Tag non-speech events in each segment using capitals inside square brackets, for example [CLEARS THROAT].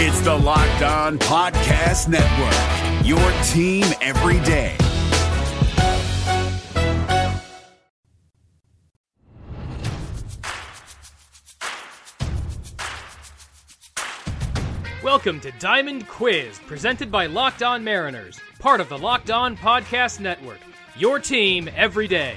It's the Locked On Podcast Network, your team every day. Welcome to Diamond Quiz, presented by Locked On Mariners, part of the Locked On Podcast Network. Your team every day.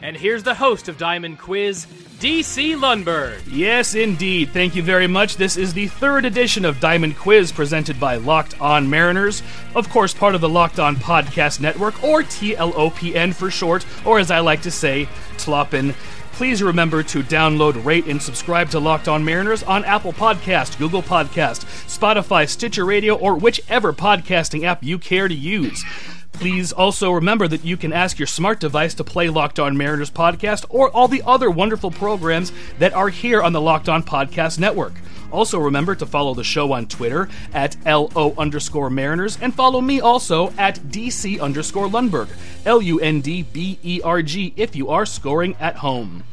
And here's the host of Diamond Quiz, DC Lundberg. Yes, indeed. Thank you very much. This is the third edition of Diamond Quiz presented by Locked On Mariners. Of course, part of the Locked On Podcast Network, or TLOPN for short, or as I like to say, TLOPN. Please remember to download, rate, and subscribe to Locked On Mariners on Apple Podcast, Google Podcast, Spotify, Stitcher Radio, or whichever podcasting app you care to use. Please also remember that you can ask your smart device to play Locked On Mariners podcast or all the other wonderful programs that are here on the Locked On Podcast Network. Also, remember to follow the show on Twitter at LO underscore Mariners and follow me also at DC underscore Lundberg, L U N D B E R G, if you are scoring at home.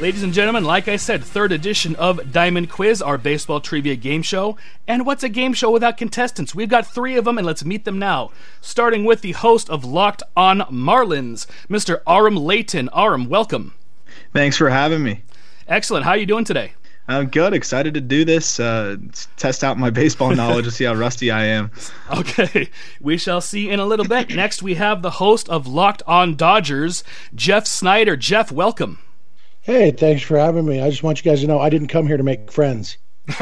Ladies and gentlemen, like I said, third edition of Diamond Quiz, our baseball trivia game show. And what's a game show without contestants? We've got three of them, and let's meet them now. Starting with the host of Locked On Marlins, Mr. Aram Leighton. Aram, welcome. Thanks for having me. Excellent. How are you doing today? I'm good. Excited to do this. Uh, test out my baseball knowledge to see how rusty I am. [LAUGHS] Okay, we shall see in a little bit. Next, we have the host of Locked On Dodgers, Jeff Snider. Jeff, welcome. Hey, thanks for having me. I just want you guys to know I didn't come here to make friends. [LAUGHS]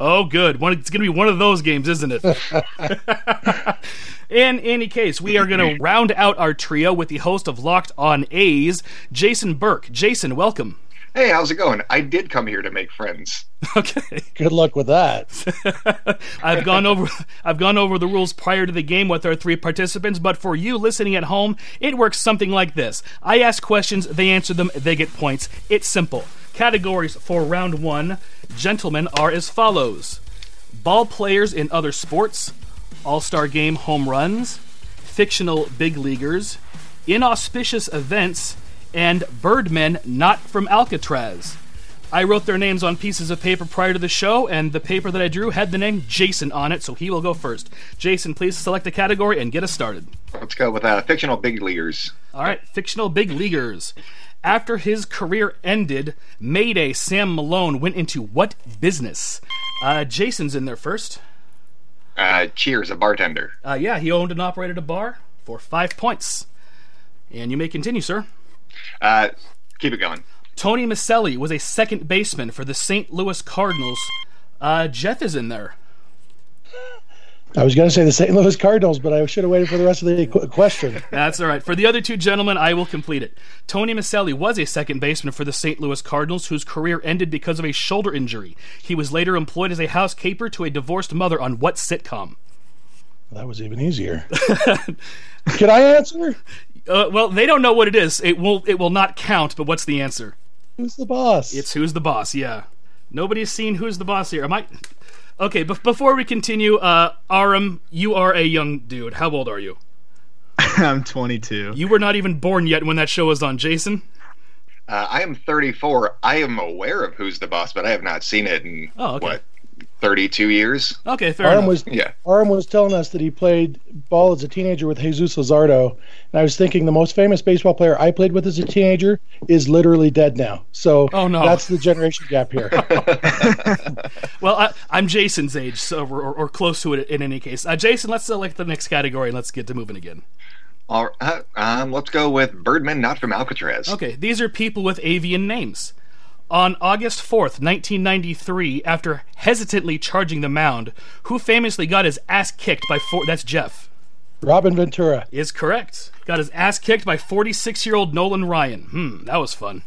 oh, good. One, it's going to be one of those games, isn't it? [LAUGHS] In any case, we are going to round out our trio with the host of Locked On A's, Jason Burke. Jason, welcome. Hey, how's it going? I did come here to make friends. [LAUGHS] Okay. Good luck with that. [LAUGHS] I've gone over I've gone over the rules prior to the game with our three participants, but for you listening at home, it works something like this. I ask questions, they answer them, they get points. It's simple. Categories for round 1, gentlemen, are as follows. Ball players in other sports, All-Star game home runs, fictional big leaguers, inauspicious events, and Birdmen not from Alcatraz. I wrote their names on pieces of paper prior to the show, and the paper that I drew had the name Jason on it, so he will go first. Jason, please select a category and get us started. Let's go with uh, fictional big leaguers. All right, fictional big leaguers. After his career ended, Mayday Sam Malone went into what business? Uh, Jason's in there first. Uh, cheers, a bartender. Uh, yeah, he owned and operated a bar for five points. And you may continue, sir. Uh, keep it going. Tony Micelli was a second baseman for the St. Louis Cardinals. Uh, Jeff is in there. I was going to say the St. Louis Cardinals, but I should have waited for the rest of the qu- question. [LAUGHS] That's all right. For the other two gentlemen, I will complete it. Tony Micelli was a second baseman for the St. Louis Cardinals, whose career ended because of a shoulder injury. He was later employed as a housekeeper to a divorced mother on what sitcom? That was even easier. [LAUGHS] Can I answer? [LAUGHS] Uh, well, they don't know what it is. It will. It will not count. But what's the answer? Who's the boss? It's who's the boss. Yeah. Nobody's seen who's the boss here. Am I? Okay. But before we continue, uh, Aram, you are a young dude. How old are you? [LAUGHS] I'm 22. You were not even born yet when that show was on. Jason. Uh, I am 34. I am aware of Who's the Boss, but I have not seen it in Oh, okay. what 32 years. Okay. Fair Aram enough. was Yeah. Aram was telling us that he played ball as a teenager with Jesus Luzardo, and I was thinking the most famous baseball player I played with as a teenager is literally dead now. So Oh, no. that's the generation gap here. [LAUGHS] Well, I, I'm Jason's age, so or, or close to it in any case. Uh, Jason, let's select the next category and let's get to moving again. All right, um, let's go with Birdman not from Alcatraz. Okay, these are people with avian names. On August 4th, 1993, after hesitantly charging the mound, who famously got his ass kicked by four. That's Jeff. Robin Ventura. Is correct. Got his ass kicked by 46 year old Nolan Ryan. Hmm, that was fun.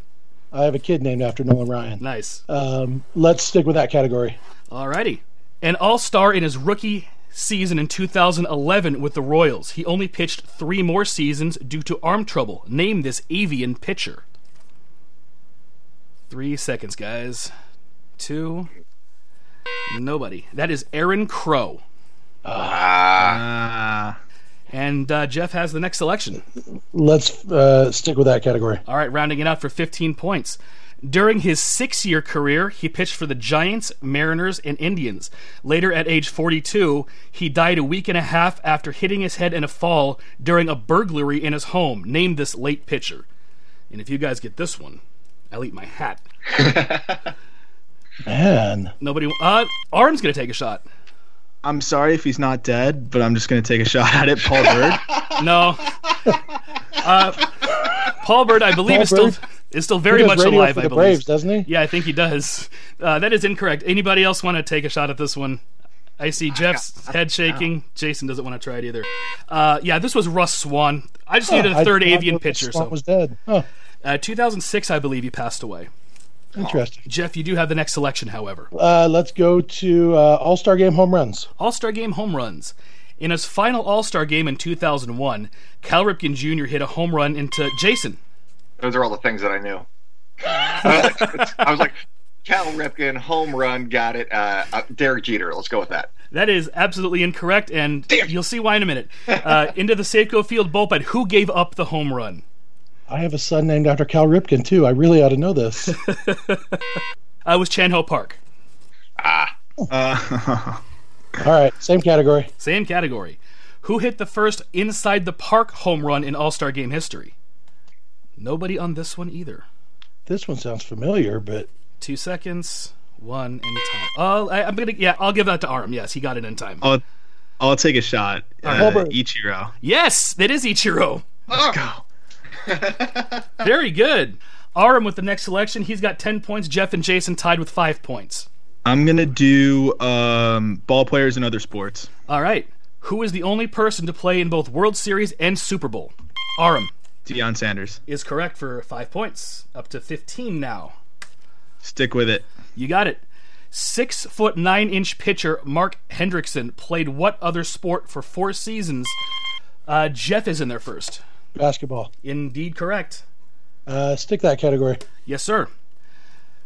I have a kid named after Nolan Ryan. Nice. Um, let's stick with that category. Alrighty. An all star in his rookie season in 2011 with the Royals. He only pitched three more seasons due to arm trouble. Name this avian pitcher. Three seconds, guys. Two. Nobody. That is Aaron Crow. Ah. And uh, Jeff has the next selection. Let's uh, stick with that category. All right, rounding it out for 15 points. During his six year career, he pitched for the Giants, Mariners, and Indians. Later, at age 42, he died a week and a half after hitting his head in a fall during a burglary in his home. Name this late pitcher. And if you guys get this one, I'll eat my hat. [LAUGHS] Man, Nobody. Uh, Aram's going to take a shot. I'm sorry if he's not dead, but I'm just gonna take a shot at it. Paul Byrd. [LAUGHS] No. Uh, Paul Byrd, I believe, Paul is still is still very much radio alive. for I the believe. Braves, doesn't he? Yeah, I think he does. Uh, that is incorrect. Anybody else want to take a shot at this one? I see Jeff's head shaking. Jason doesn't want to try it either. Uh, yeah, this was Russ Swan. I just needed Oh, a I third did avian know pitcher. Swan So, was dead. Huh, uh, 2006, I believe he passed away. interesting. Jeff, you do have the next selection, however. Uh, let's go to uh, All Star Game home runs. All Star Game home runs. In his final All Star game in 2001, Cal Ripken Jr. hit a home run into Jason. Those are all the things that I knew. [LAUGHS] I was like, Cal Ripken, home run, got it. Uh, uh, Derek Jeter, let's go with that. That is absolutely incorrect, and you'll see why in a minute. Uh, into the Safeco Field bullpen. Who gave up the home run? I have a son named after Cal Ripken too. I really ought to know this. [LAUGHS] I was Chan Ho Park. Ah, Uh, [LAUGHS] All right, same category. Same category. Who hit the first inside the park home run in All Star Game history? Nobody on this one either. This one sounds familiar, but Two seconds. One in time. Oh, I, I'm gonna. Yeah, I'll give that to Aram. Yes, he got it in time. I'll, I'll take a shot. Uh, Ichiro. Yes, that is Ichiro. Let's go. [LAUGHS] Very good. Aram with the next selection. He's got 10 points. Jeff and Jason tied with 5 points. I'm gonna do um, ball players and other sports. All right. Who is the only person to play in both World Series and Super Bowl? Aram Deion Sanders. is correct for 5 points. Up to 15 now. Stick with it. You got it. Six foot nine inch pitcher Mark Hendrickson played what other sport for four seasons? Uh, Jeff is in there first. Basketball. Indeed correct. Uh, stick that category. Yes, sir.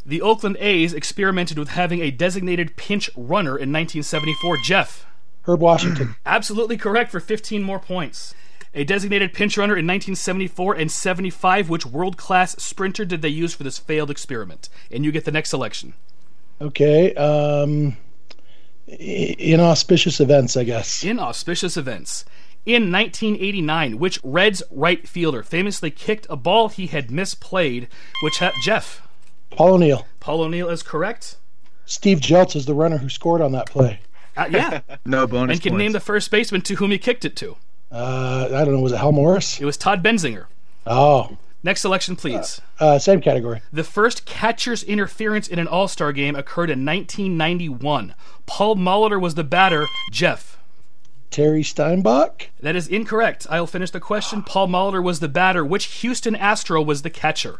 The Oakland A's experimented with having a designated pinch runner in 1974. Jeff. Herb Washington. [CLEARS THROAT] Absolutely correct for 15 more points. A designated pinch runner in 1974 and 75. Which world class sprinter did they use for this failed experiment? And you get the next selection. Okay. Um, inauspicious events, I guess. Inauspicious events. In 1989, which Reds right fielder famously kicked a ball he had misplayed? Which ha- Jeff? Paul O'Neill. Paul O'Neill is correct. Steve Jeltz is the runner who scored on that play. Uh, yeah, [LAUGHS] No bonus and can points. name the first baseman to whom he kicked it to. Uh, I don't know. Was it Hal Morris? It was Todd Benzinger. Oh, Next selection, please. uh, same category. The first catcher's interference in an All Star game occurred in 1991. Paul Molitor was the batter. Jeff. Terry Steinbach. That is incorrect. I'll finish the question. Paul Molitor was the batter. Which Houston Astro was the catcher?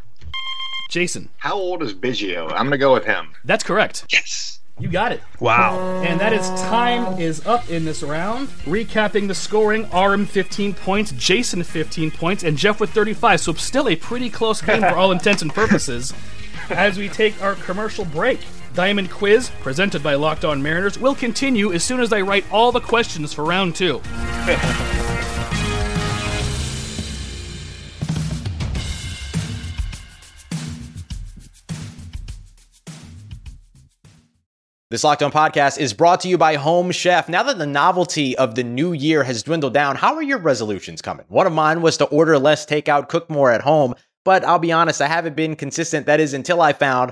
Jason. how old is Biggio? I'm going to go with him. That's correct. Yes. You got it. wow. And that is time is up in this round. Recapping the scoring, Aram 15 points, Jason 15 points, and Jeff with 35. So still a pretty close game for all intents and purposes. [LAUGHS] As we take our commercial break, Diamond Quiz, presented by Locked On Mariners, will continue as soon as I write all the questions for round two. [LAUGHS] This Locked On podcast is brought to you by Home Chef. Now that the novelty of the new year has dwindled down, how are your resolutions coming? One of mine was to order less takeout, cook more at home, but I'll be honest, I haven't been consistent. That is until I found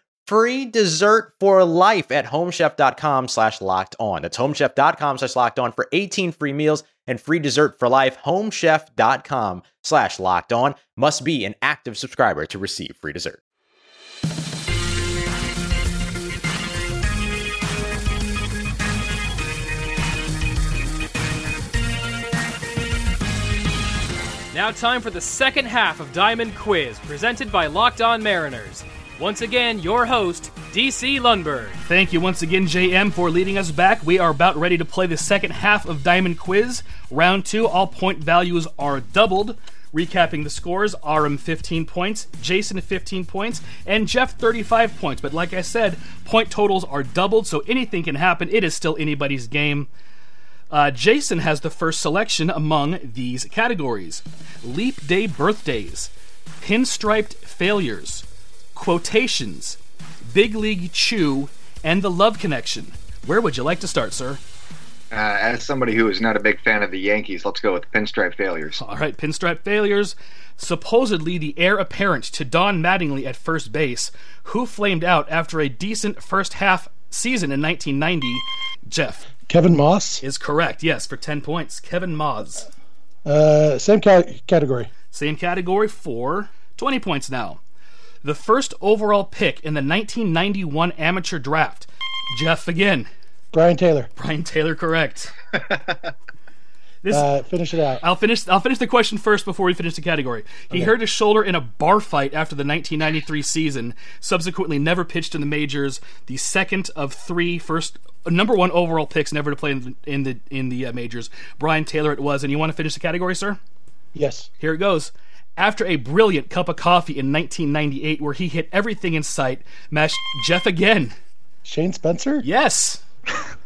free dessert for life at homechef.com slash locked on. That's homechef.com slash locked on for 18 free meals and free dessert for life. Homechef.com slash locked on must be an active subscriber to receive free dessert. Now, time for the second half of Diamond Quiz, presented by Locked On Mariners. Once again, your host, DC Lundberg. Thank you once again, JM, for leading us back. We are about ready to play the second half of Diamond Quiz. Round two, all point values are doubled. Recapping the scores Aram 15 points, Jason 15 points, and Jeff 35 points. But like I said, point totals are doubled, so anything can happen. It is still anybody's game. Uh, Jason has the first selection among these categories Leap Day Birthdays, Pinstriped Failures, Quotations, Big League Chew, and The Love Connection. Where would you like to start, sir? Uh, as somebody who is not a big fan of the Yankees, let's go with pinstripe failures. All right, Pinstripe Failures. Supposedly the heir apparent to Don Mattingly at first base, who flamed out after a decent first half season in 1990. Jeff Kevin Maas. is correct, yes, for 10 points. Kevin Maas. Uh, same ca- category. Same category for 20 points now. The first overall pick in the 1991 amateur draft. Jeff again. Brien Taylor. Brien Taylor correct. [LAUGHS] This Uh, finish it out. I'll finish I'll finish the question first before we finish the category. He hurt his shoulder in a bar fight after the 1993 season, subsequently never pitched in the majors, the second of three first number 1 overall picks never to play in the in the, in the uh, majors. Brien Taylor it was and you want to finish the category, sir? Yes. Here it goes. After a brilliant cup of coffee in 1998 where he hit everything in sight, matched Jeff again. Shane Spencer. Yes.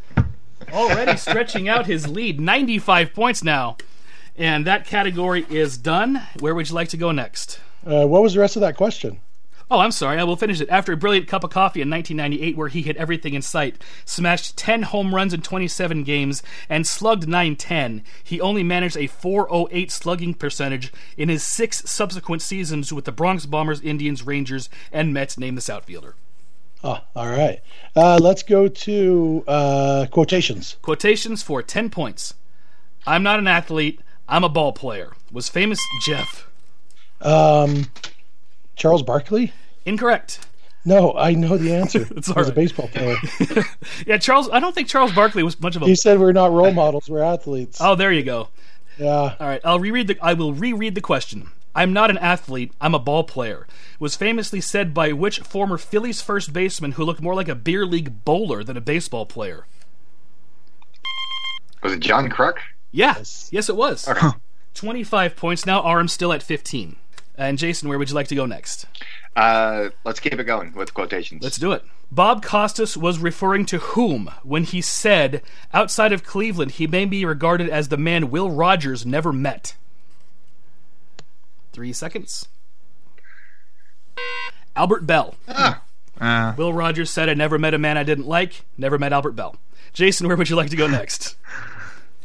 [LAUGHS] Already stretching out his lead, 95 points now. And that category is done. Where would you like to go next? Uh, what was the rest of that question? Oh, I'm sorry. I will finish it. After a brilliant cup of coffee in 1998, where he hit everything in sight, smashed 10 home runs in 27 games, and slugged 910, he only managed a 408 slugging percentage in his six subsequent seasons with the Bronx Bombers, Indians, Rangers, and Mets. Name this outfielder. Oh, all right. Uh, let's go to uh, quotations. Quotations for 10 points. I'm not an athlete. I'm a ball player. Was famous Jeff. Um, Charles Barkley. Incorrect. No, I know the answer. [LAUGHS] It's He all was a baseball player. [LAUGHS] Yeah, Charles. I don't think Charles Barkley was much of a. he said we're not role models; we're athletes. Oh, there you go. Yeah. All right, I'll reread the. I will reread the question. I'm not an athlete. I'm a ball player. Was famously said by which former Phillies first baseman who looked more like a beer league bowler than a baseball player? Was it John Kruk? Yeah. Yes. Yes, it was. 25 points now. Aram still at 15. And Jason, where would you like to go next? Uh, let's keep it going with quotations. Let's do it. Bob Costas was referring to whom when he said, outside of Cleveland, he may be regarded as the man Will Rogers never met? Three seconds. Albert Belle. Ah. Uh, Will Rogers said, I never met a man I didn't like, never met Albert Belle. Jason, where would you like to go next?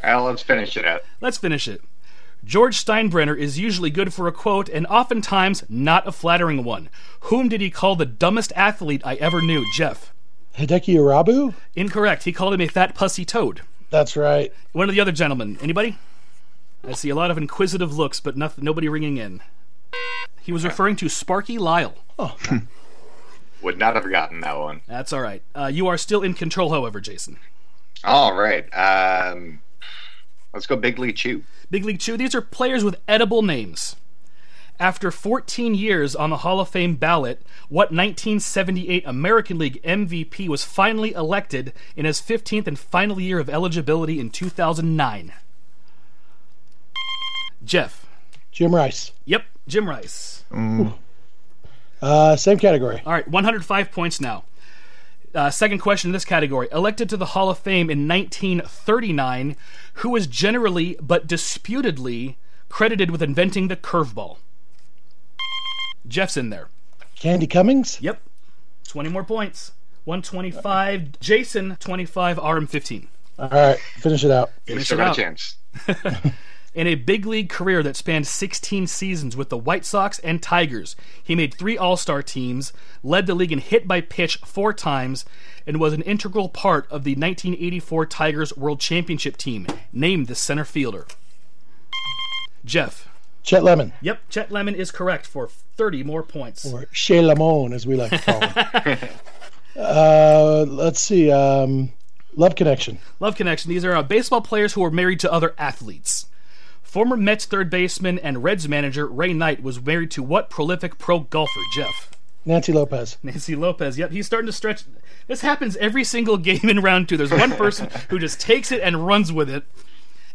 Well, [LAUGHS] let's finish it up. Let's finish it. George Steinbrenner is usually good for a quote and oftentimes not a flattering one. Whom did he call the dumbest athlete I ever knew? Jeff. Hideki Irabu. Incorrect. He called him a fat pussy toad. That's right. One of the other gentlemen. Anybody? I see a lot of inquisitive looks, but nothing, nobody ringing in. He was referring to Sparky Lyle. Oh. [LAUGHS] Would not have gotten that one. That's all right. Uh, you are still in control, however, Jason. All right. Um, let's go Big League Chew. Big League Chew, these are players with edible names. After 14 years on the Hall of Fame ballot, what 1978 American League MVP was finally elected in his 15th and final year of eligibility in 2009? Jeff. Jim Rice. Yep, Jim Rice. Uh, same category. All right, 105 points now. Uh, second question in this category. Elected to the Hall of Fame in 1939, who was generally but disputedly credited with inventing the curveball? Jeff's in there. Candy Cummings. Yep. 20 more points. 125. Jason, 25. Aram, 15. All right, finish it out. We Finish still it got out. a chance. [LAUGHS] In a big league career that spanned 16 seasons with the White Sox and Tigers, he made three All Star teams, led the league in hit by pitch four times, and was an integral part of the 1984 Tigers World Championship team. Named the center fielder. Jeff. Chet Lemon, Yep, Chet Lemon is correct for 30 more points. or Chez Lemon, as we like to call him. [LAUGHS] uh, let's see. Um, Love Connection. Love Connection. These are uh, baseball players who are married to other athletes. Former Mets third baseman and Reds manager Ray Knight was married to what prolific pro golfer, Jeff? Nancy Lopez. Nancy Lopez. Yep, he's starting to stretch. This happens every single game in round two. There's one person [LAUGHS] who just takes it and runs with it.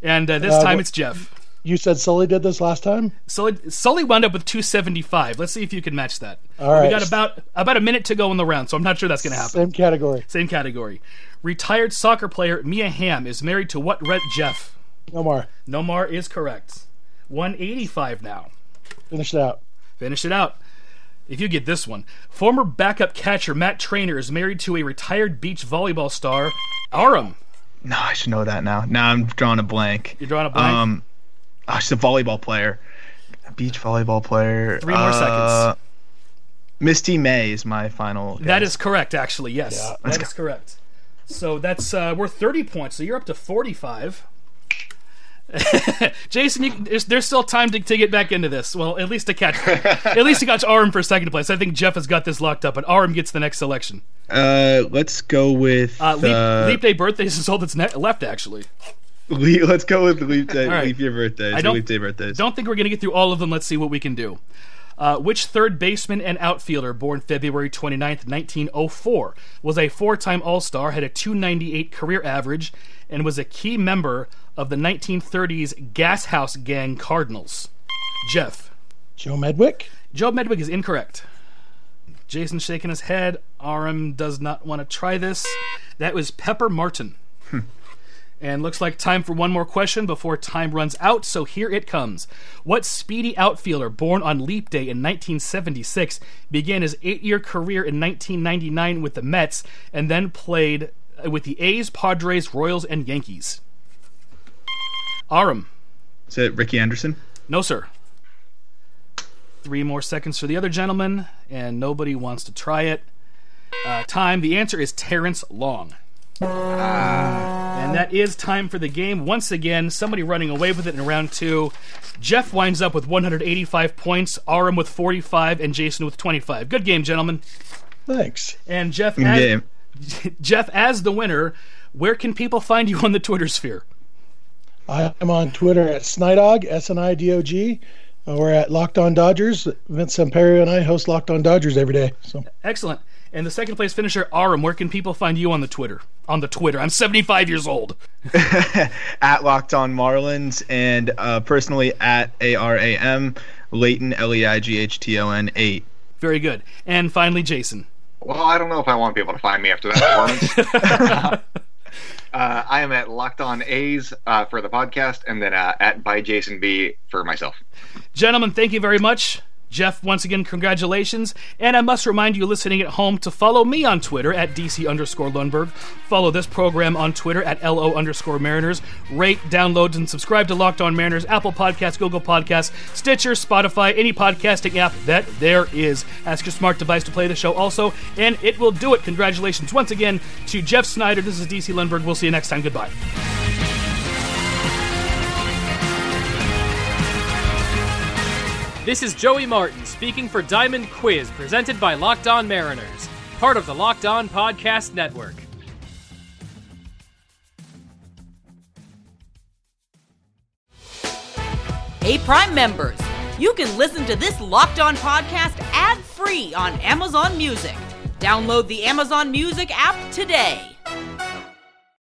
And uh, this Uh, time it's Jeff. You said Sully did this last time. Sully, Sully wound up with 275. Let's see if you can match that. All right. We got about about a minute to go in the round, so I'm not sure that's going to happen. Same category. Same category. Retired soccer player Mia Hamm is married to what red Jeff? No more. Nomar is correct. 185 now. Finish it out. Finish it out. If you get this one, former backup catcher Matt Treanor is married to a retired beach volleyball star, Aram. No, I should know that now. Now I'm drawing a blank. You're drawing a blank. Um, oh, she's a volleyball player, a beach volleyball player. Three more Uh, seconds. Misty May is my final. That guess. is correct, actually. Yes, Yeah. that is correct. So that's uh, we're 30 points. So you're up to 45. [LAUGHS] Jason, you, there's, there's still time to, to get back into this. Well, at least to catch, at least to catch [LAUGHS] Aram for second place. I think Jeff has got this locked up, but Aram gets the next selection. Uh, let's go with Uh, leap, uh, leap day birthdays is all that's ne- left, actually. leap- let's go with leap day. right. Leap year birthdays. I don't- leap day birthdays. Don't think we're going to get through all of them. Let's see what we can do. Uh, which third baseman and outfielder, born February 29th, 1904, was a four time All Star, had a 298 career average, and was a key member of the 1930s Gas House Gang Cardinals? Jeff. Joe Medwick. Joe Medwick is incorrect. Jason shaking his head. Aram does not want to try this. That was Pepper Martin. And looks like time for one more question before time runs out, so here it comes. What speedy outfielder born on Leap Day in 1976 began his eight year career in 1999 with the Mets and then played uh, with the A's, Padres, Royals, and Yankees? Aram. Is it Ricky Anderson? No, sir. Three more seconds for the other gentleman, and nobody wants to try it. Uh, time. The answer is Terrence Long. And that is time for the game. Once again, somebody running away with it in round two. Jeff winds up with 185 points, Aram with 45, and Jason with 25. Good game, gentlemen. Thanks. And Jeff, Good as, game. [LAUGHS] Jeff, as the winner, where can people find you on the Twitter sphere? I'm on Twitter at Snidog, S N I D O G. Uh, We're at Locked On Dodgers. Vince Samperio and I host Locked On Dodgers every day. So Excellent. And the second place finisher, Aram, where can people find you on the Twitter? On the Twitter. I'm 75 years old. [LAUGHS] at Locked On Marlins and uh, personally at A R A M Leighton L E I G H T O N eight. Very good. And finally, Jason. Well, I don't know if I want people to find me after that [LAUGHS] performance. [LAUGHS] uh, I am at Locked On A's uh, for the podcast, and then uh, at by Jason B for myself. Gentlemen, thank you very much. Jeff, once again, congratulations. And I must remind you listening at home to follow me on Twitter at DC underscore Lundberg. Follow this program on Twitter at LO underscore Mariners. Rate, download, and subscribe to Locked On Mariners, Apple Podcasts, Google Podcasts, Stitcher, Spotify, any podcasting app that there is. Ask your smart device to play the show also, and it will do it. Congratulations once again to Jeff Snider. This is DC Lundberg. We'll see you next time. Goodbye. This is Joey Martin speaking for Diamond Quiz, presented by Locked On Mariners, part of the Locked On Podcast Network. Hey, Prime members, you can listen to this Locked On podcast ad free on Amazon Music. Download the Amazon Music app today.